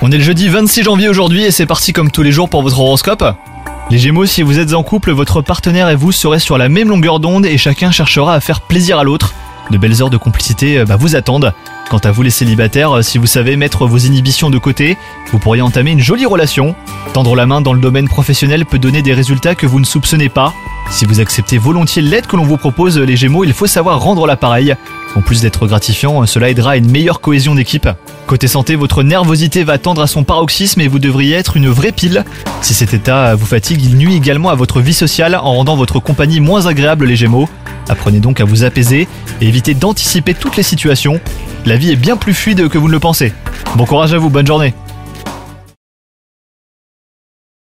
On est le jeudi 26 janvier aujourd'hui et c'est parti comme tous les jours pour votre horoscope. Les Gémeaux, si vous êtes en couple, votre partenaire et vous serez sur la même longueur d'onde et chacun cherchera à faire plaisir à l'autre. De belles heures de complicité euh, bah, vous attendent. Quant à vous les célibataires, euh, si vous savez mettre vos inhibitions de côté, vous pourriez entamer une jolie relation. Tendre la main dans le domaine professionnel peut donner des résultats que vous ne soupçonnez pas. Si vous acceptez volontiers l'aide que l'on vous propose, les Gémeaux, il faut savoir rendre l'appareil. En plus d'être gratifiant, cela aidera à une meilleure cohésion d'équipe. Côté santé, votre nervosité va tendre à son paroxysme et vous devriez être une vraie pile. Si cet état vous fatigue, il nuit également à votre vie sociale en rendant votre compagnie moins agréable les Gémeaux. Apprenez donc à vous apaiser et évitez d'anticiper toutes les situations. La vie est bien plus fluide que vous ne le pensez. Bon courage à vous, bonne journée